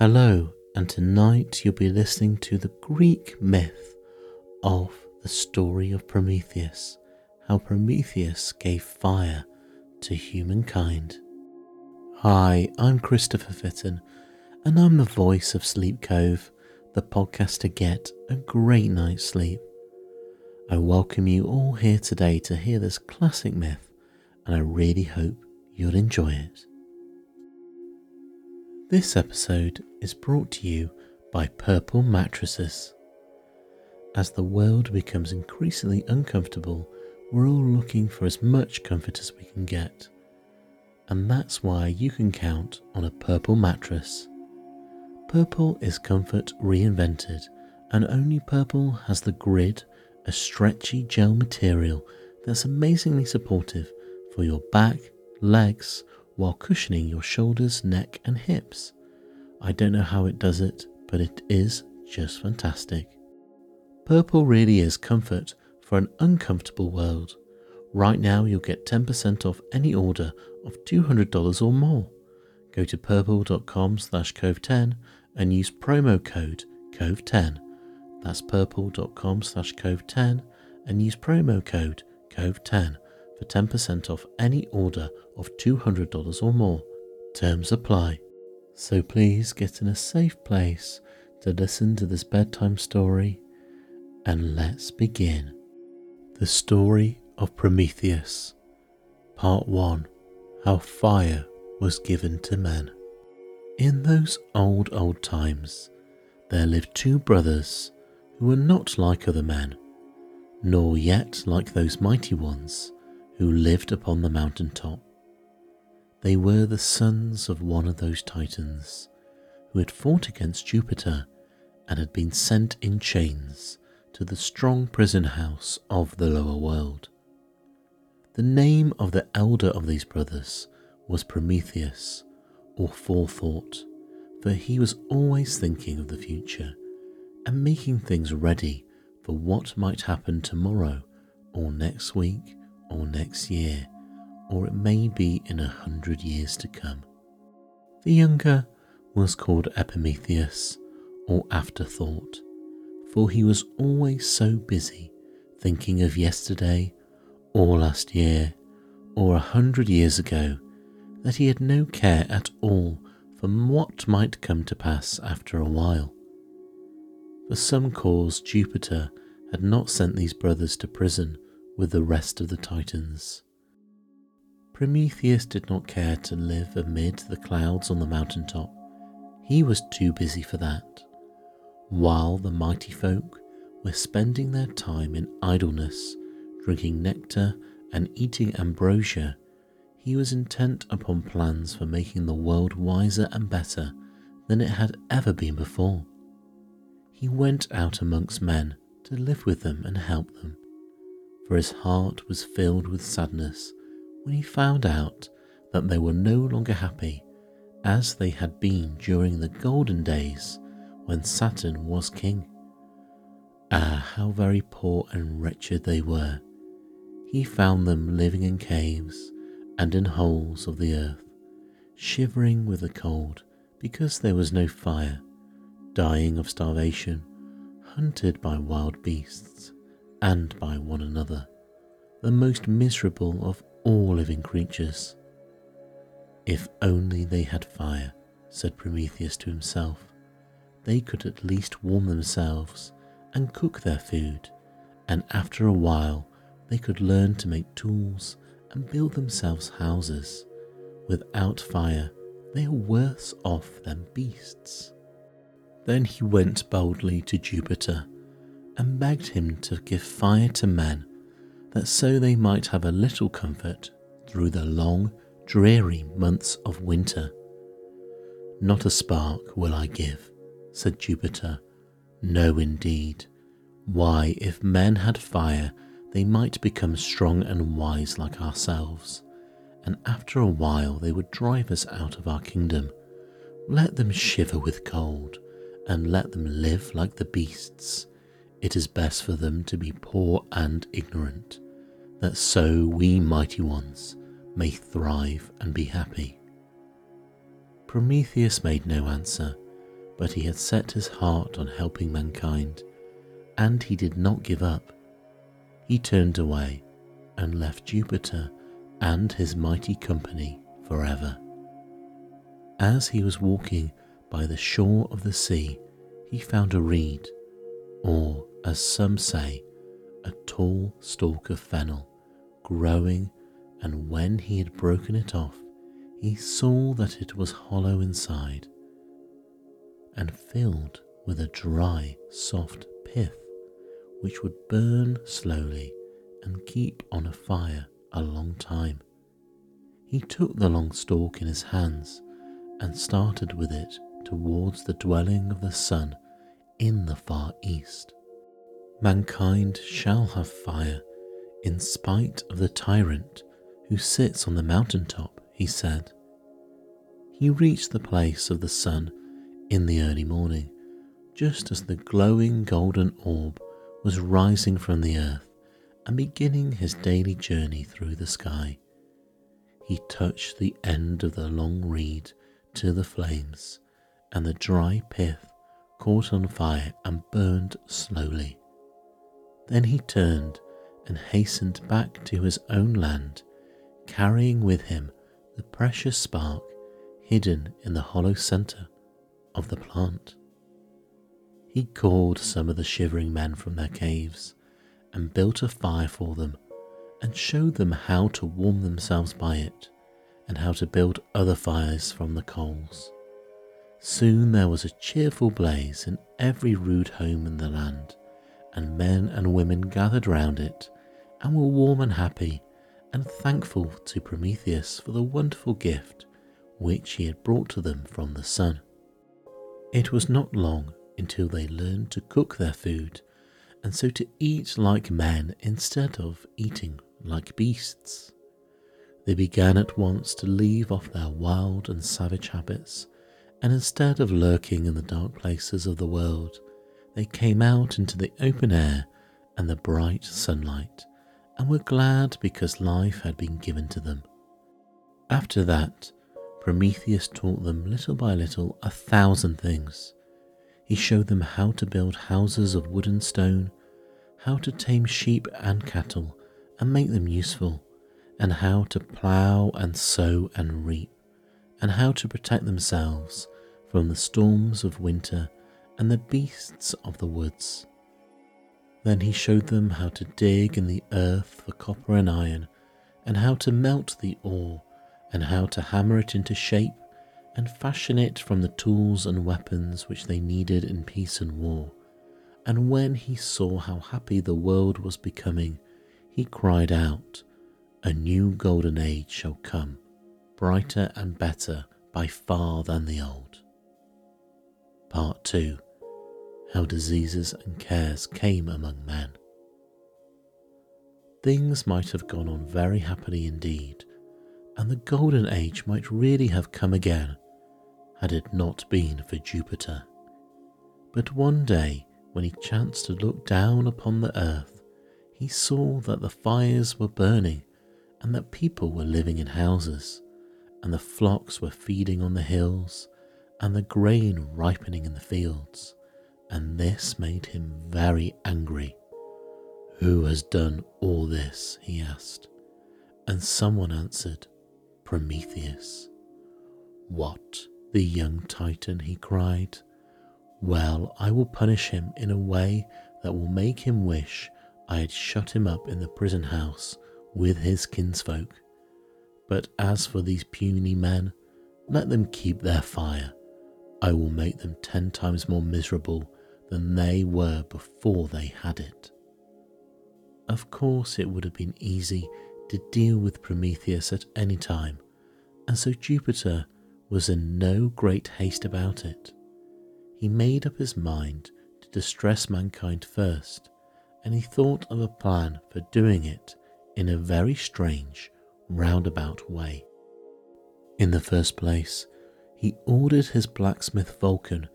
Hello, and tonight you'll be listening to the Greek myth of the story of Prometheus, how Prometheus gave fire to humankind. Hi, I'm Christopher Fitton, and I'm the voice of Sleep Cove, the podcast to get a great night's sleep. I welcome you all here today to hear this classic myth, and I really hope you'll enjoy it. This episode is brought to you by Purple Mattresses. As the world becomes increasingly uncomfortable, we're all looking for as much comfort as we can get. And that's why you can count on a purple mattress. Purple is comfort reinvented, and only Purple has the grid, a stretchy gel material that's amazingly supportive for your back, legs, while cushioning your shoulders, neck, and hips. I don't know how it does it, but it is just fantastic. Purple really is comfort for an uncomfortable world. Right now, you'll get 10% off any order of $200 or more. Go to purple.com slash cove10 and use promo code cove10. That's purple.com slash cove10 and use promo code cove10 for 10% off any order of $200 or more. Terms apply. So please get in a safe place to listen to this bedtime story and let's begin. The story of Prometheus, Part 1 How Fire Was Given to Men. In those old, old times, there lived two brothers who were not like other men, nor yet like those mighty ones who lived upon the mountain top. They were the sons of one of those titans who had fought against Jupiter and had been sent in chains to the strong prison house of the lower world. The name of the elder of these brothers was Prometheus, or Forethought, for he was always thinking of the future and making things ready for what might happen tomorrow or next week or next year, or it may be in a hundred years to come. The younger was called Epimetheus, or Afterthought, for he was always so busy thinking of yesterday, or last year, or a hundred years ago, that he had no care at all for what might come to pass after a while. For some cause, Jupiter had not sent these brothers to prison with the rest of the Titans. Prometheus did not care to live amid the clouds on the mountain top. He was too busy for that. While the mighty folk were spending their time in idleness, drinking nectar and eating ambrosia, he was intent upon plans for making the world wiser and better than it had ever been before. He went out amongst men to live with them and help them for his heart was filled with sadness when he found out that they were no longer happy as they had been during the golden days when Saturn was king. Ah, how very poor and wretched they were. He found them living in caves and in holes of the earth, shivering with the cold because there was no fire, dying of starvation, hunted by wild beasts, and by one another, the most miserable of all living creatures. If only they had fire, said Prometheus to himself, they could at least warm themselves and cook their food, and after a while they could learn to make tools and build themselves houses. Without fire, they are worse off than beasts. Then he went boldly to Jupiter and begged him to give fire to men, that so they might have a little comfort through the long, dreary months of winter. Not a spark will I give, said Jupiter. No, indeed. Why, if men had fire, they might become strong and wise like ourselves, and after a while they would drive us out of our kingdom. Let them shiver with cold, and let them live like the beasts it is best for them to be poor and ignorant, that so we mighty ones may thrive and be happy. Prometheus made no answer, but he had set his heart on helping mankind, and he did not give up. He turned away and left Jupiter and his mighty company forever. As he was walking by the shore of the sea, he found a reed, or, as some say, a tall stalk of fennel, growing, and when he had broken it off, he saw that it was hollow inside and filled with a dry, soft pith which would burn slowly and keep on a fire a long time. He took the long stalk in his hands and started with it towards the dwelling of the sun in the far east. Mankind shall have fire in spite of the tyrant who sits on the mountain top, he said. He reached the place of the sun in the early morning, just as the glowing golden orb was rising from the earth and beginning his daily journey through the sky. He touched the end of the long reed to the flames, and the dry pith caught on fire and burned slowly. Then he turned and hastened back to his own land, carrying with him the precious spark hidden in the hollow centre of the plant. He called some of the shivering men from their caves and built a fire for them and showed them how to warm themselves by it and how to build other fires from the coals. Soon there was a cheerful blaze in every rude home in the land, and men and women gathered round it and were warm and happy and thankful to Prometheus for the wonderful gift which he had brought to them from the sun. It was not long until they learned to cook their food and so to eat like men instead of eating like beasts. They began at once to leave off their wild and savage habits, and instead of lurking in the dark places of the world, they came out into the open air and the bright sunlight, and were glad because life had been given to them. After that, Prometheus taught them little by little a thousand things he showed them how to build houses of wood and stone, how to tame sheep and cattle and make them useful, and how to plough and sow and reap, and how to protect themselves from the storms of winter and the beasts of the woods. Then he showed them how to dig in the earth for copper and iron, and how to melt the ore, and how to hammer it into shape and fashion it from the tools and weapons which they needed in peace and war. And when he saw how happy the world was becoming, he cried out, A new golden age shall come, brighter and better by far than the old. Part 2 How Diseases and Cares Came Among Men. Things might have gone on very happily indeed, and the golden age might really have come again had it not been for Jupiter. But one day, when he chanced to look down upon the earth, he saw that the fires were burning, and that people were living in houses, and the flocks were feeding on the hills, and the grain ripening in the fields, and this made him very angry. Who has done all this? he asked, and someone answered, Prometheus. What? the young Titan, he cried. Well, I will punish him in a way that will make him wish I had shut him up in the prison house with his kinsfolk. But as for these puny men, let them keep their fire. I will make them ten times more miserable than they were before they had it. Of course, it would have been easy to deal with Prometheus at any time, and so Jupiter was in no great haste about it. He made up his mind to distress mankind first, and he thought of a plan for doing it in a very strange, roundabout way. In the first place, he ordered his blacksmith Vulcan,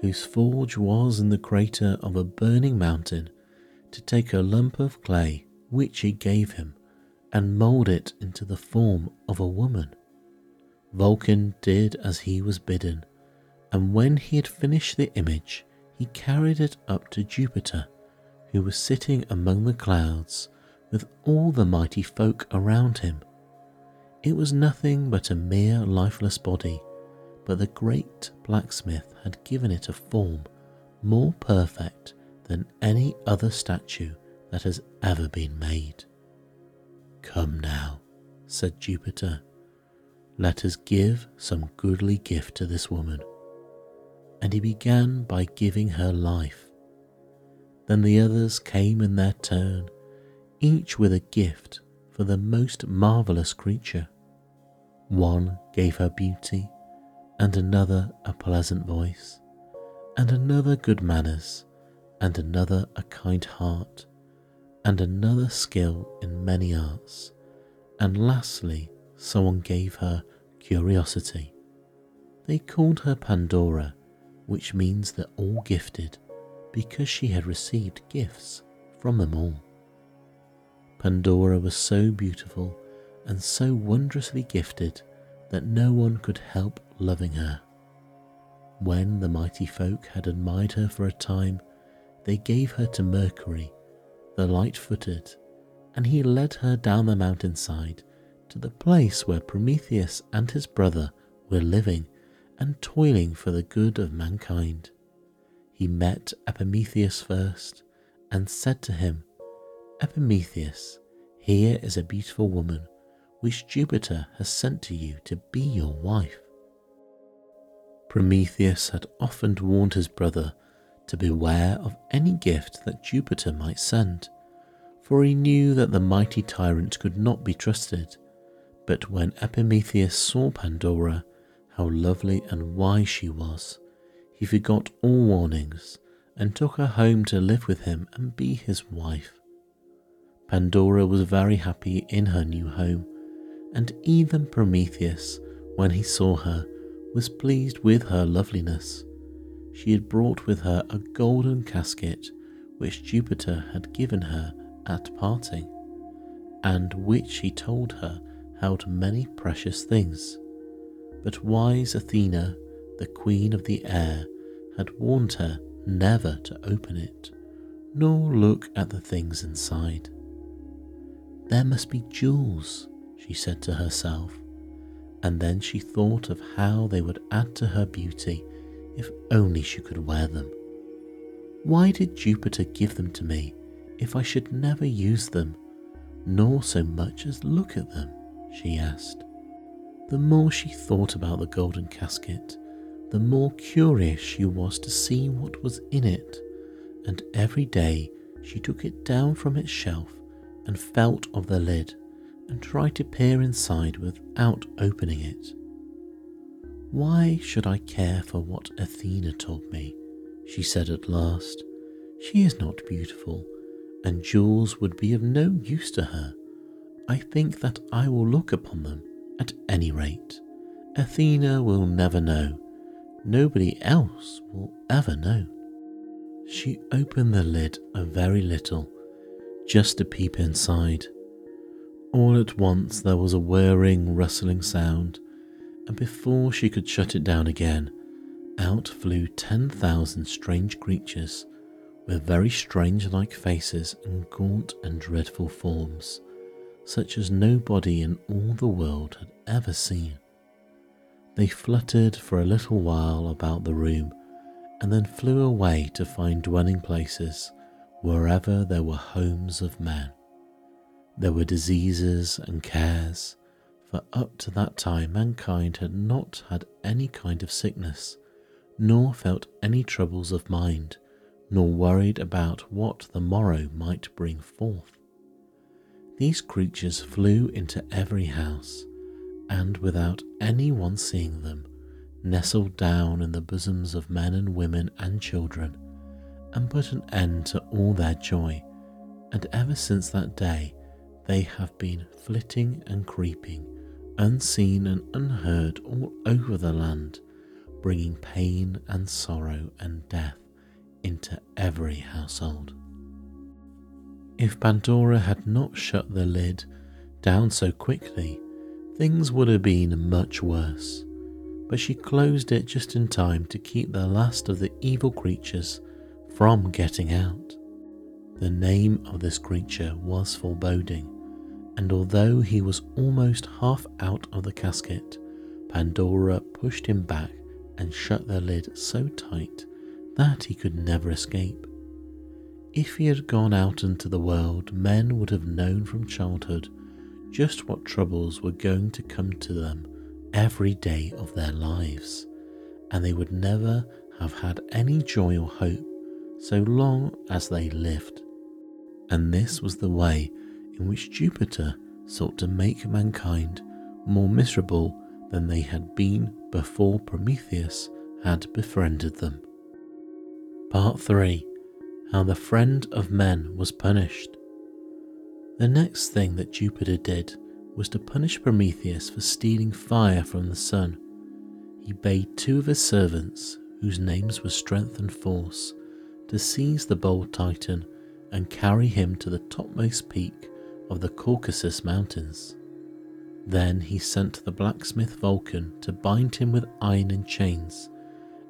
whose forge was in the crater of a burning mountain, to take a lump of clay which he gave him and mould it into the form of a woman. Vulcan did as he was bidden, And when he had finished the image, he carried it up to Jupiter, who was sitting among the clouds with all the mighty folk around him. It was nothing but a mere lifeless body, but the great blacksmith had given it a form more perfect than any other statue that has ever been made. Come now, said Jupiter, let us give some goodly gift to this woman. And he began by giving her life. Then the others came in their turn, each with a gift for the most marvellous creature. One gave her beauty, and another a pleasant voice, and another good manners, and another a kind heart, and another skill in many arts, and lastly, someone gave her curiosity. They called her Pandora, which means the all gifted, because she had received gifts from them all. Pandora was so beautiful and so wondrously gifted that no one could help loving her. When the mighty folk had admired her for a time, they gave her to Mercury, the light footed, and he led her down the mountainside to the place where Prometheus and his brother were living and toiling for the good of mankind. He met Epimetheus first and said to him, Epimetheus, here is a beautiful woman which Jupiter has sent to you to be your wife. Prometheus had often warned his brother to beware of any gift that Jupiter might send, for he knew that the mighty tyrant could not be trusted. But when Epimetheus saw Pandora, how lovely and wise she was, he forgot all warnings and took her home to live with him and be his wife. Pandora was very happy in her new home and even Prometheus, when he saw her, was pleased with her loveliness. She had brought with her a golden casket which Jupiter had given her at parting, and which he told her held many precious things. But wise Athena, the queen of the air, had warned her never to open it, nor look at the things inside. There must be jewels, she said to herself, and then she thought of how they would add to her beauty if only she could wear them. Why did Jupiter give them to me if I should never use them, nor so much as look at them? she asked. The more she thought about the golden casket, the more curious she was to see what was in it, and every day she took it down from its shelf and felt of the lid and try to peer inside without opening it. Why should I care for what Athena told me? She said at last. She is not beautiful, and jewels would be of no use to her. I think that I will look upon them at any rate. Athena will never know. Nobody else will ever know. She opened the lid a very little, just to peep inside. All at once there was a whirring, rustling sound, and before she could shut it down again, out flew ten thousand strange creatures with very strange like faces and gaunt and dreadful forms, such as nobody in all the world had ever seen. They fluttered for a little while about the room and then flew away to find dwelling places wherever there were homes of men. There were diseases and cares, for up to that time mankind had not had any kind of sickness, nor felt any troubles of mind, nor worried about what the morrow might bring forth. These creatures flew into every house, and without any one seeing them, nestled down in the bosoms of men and women and children, and put an end to all their joy. And ever since that day, they have been flitting and creeping, unseen and unheard all over the land, bringing pain and sorrow and death into every household. If Pandora had not shut the lid down so quickly, things would have been much worse. but she closed it just in time to keep the last of the evil creatures from getting out. The name of this creature was Foreboding, and although he was almost half out of the casket, Pandora pushed him back and shut the lid so tight that he could never escape. If he had gone out into the world, men would have known from childhood just what troubles were going to come to them every day of their lives, and they would never have had any joy or hope so long as they lived. And this was the way in which Jupiter sought to make mankind more miserable than they had been before Prometheus had befriended them. Part 3 How the Friend of Men was Punished. The next thing that Jupiter did was to punish Prometheus for stealing fire from the sun. He bade two of his servants, whose names were Strength and Force, to seize the bold Titan and carry him to the topmost peak of the Caucasus Mountains. Then he sent the blacksmith Vulcan to bind him with iron and chains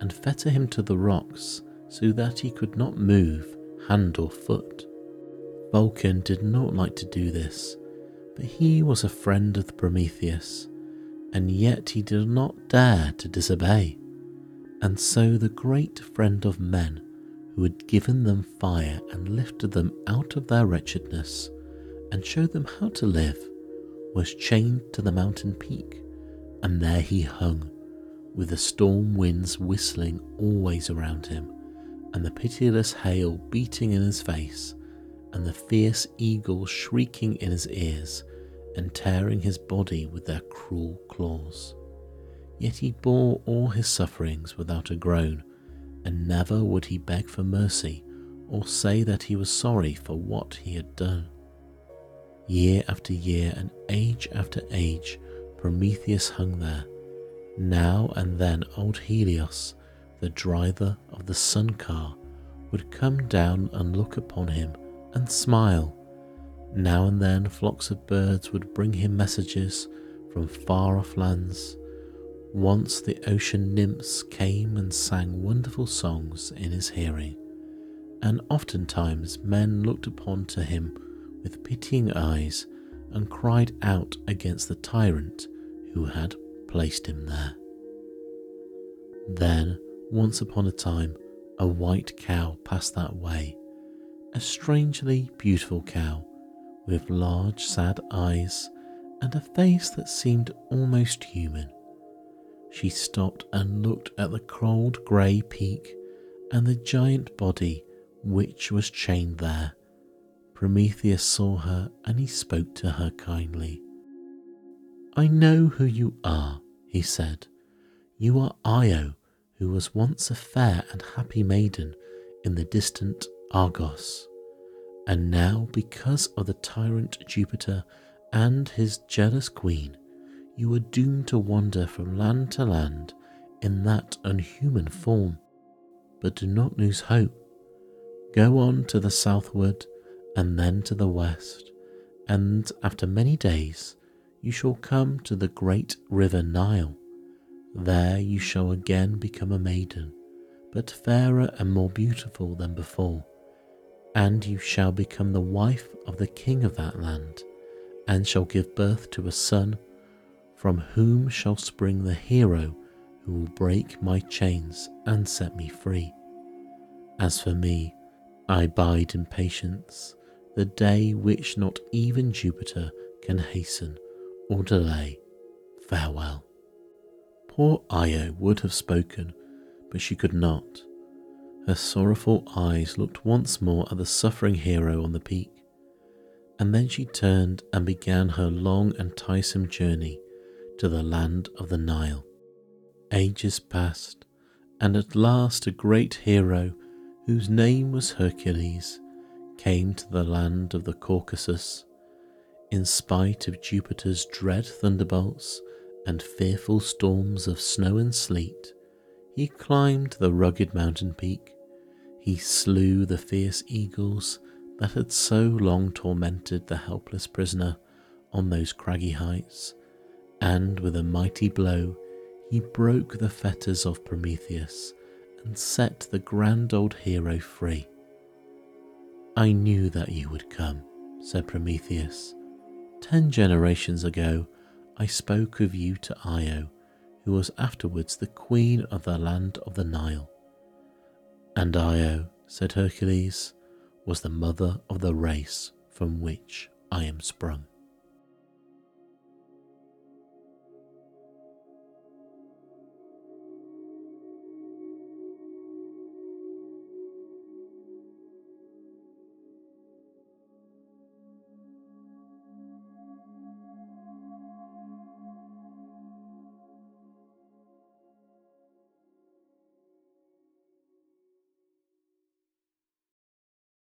and fetter him to the rocks so that he could not move hand or foot. Vulcan did not like to do this but he was a friend of Prometheus, and yet he did not dare to disobey. And so the great friend of men, who had given them fire and lifted them out of their wretchedness, and showed them how to live, was chained to the mountain peak, and there he hung, with the storm winds whistling always around him, and the pitiless hail beating in his face, and the fierce eagles shrieking in his ears and tearing his body with their cruel claws. Yet he bore all his sufferings without a groan, and never would he beg for mercy or say that he was sorry for what he had done. Year after year and age after age, Prometheus hung there. Now and then old Helios, the driver of the sun car, would come down and look upon him and smile now and then, flocks of birds would bring him messages from far off lands. Once the ocean nymphs came and sang wonderful songs in his hearing, and oftentimes men looked upon to him with pitying eyes and cried out against the tyrant who had placed him there. Then, once upon a time, a white cow passed that way, a strangely beautiful cow with large, sad eyes and a face that seemed almost human. She stopped and looked at the cold grey peak and the giant body which was chained there. Prometheus saw her and he spoke to her kindly. I know who you are, he said. You are Io, who was once a fair and happy maiden in the distant Argos. And now, because of the tyrant Jupiter and his jealous queen, you are doomed to wander from land to land in that unhuman form. But do not lose hope. Go on to the southward and then to the west, and after many days you shall come to the great river Nile. There you shall again become a maiden, but fairer and more beautiful than before and you shall become the wife of the king of that land, and shall give birth to a son, from whom shall spring the hero who will break my chains and set me free. As for me, I bide in patience the day which not even Jupiter can hasten or delay. Farewell. Poor Io would have spoken, but she could not her sorrowful eyes looked once more at the suffering hero on the peak, and then she turned and began her long and tiresome journey to the land of the Nile. Ages passed, and at last a great hero, whose name was Hercules, came to the land of the Caucasus. In spite of Jupiter's dread thunderbolts and fearful storms of snow and sleet, he climbed the rugged mountain peak he slew the fierce eagles that had so long tormented the helpless prisoner on those craggy heights, and with a mighty blow he broke the fetters of Prometheus and set the grand old hero free. I knew that you would come, said Prometheus. Ten generations ago, I spoke of you to Io, who was afterwards the queen of the land of the Nile. And Io, said Hercules, was the mother of the race from which I am sprung.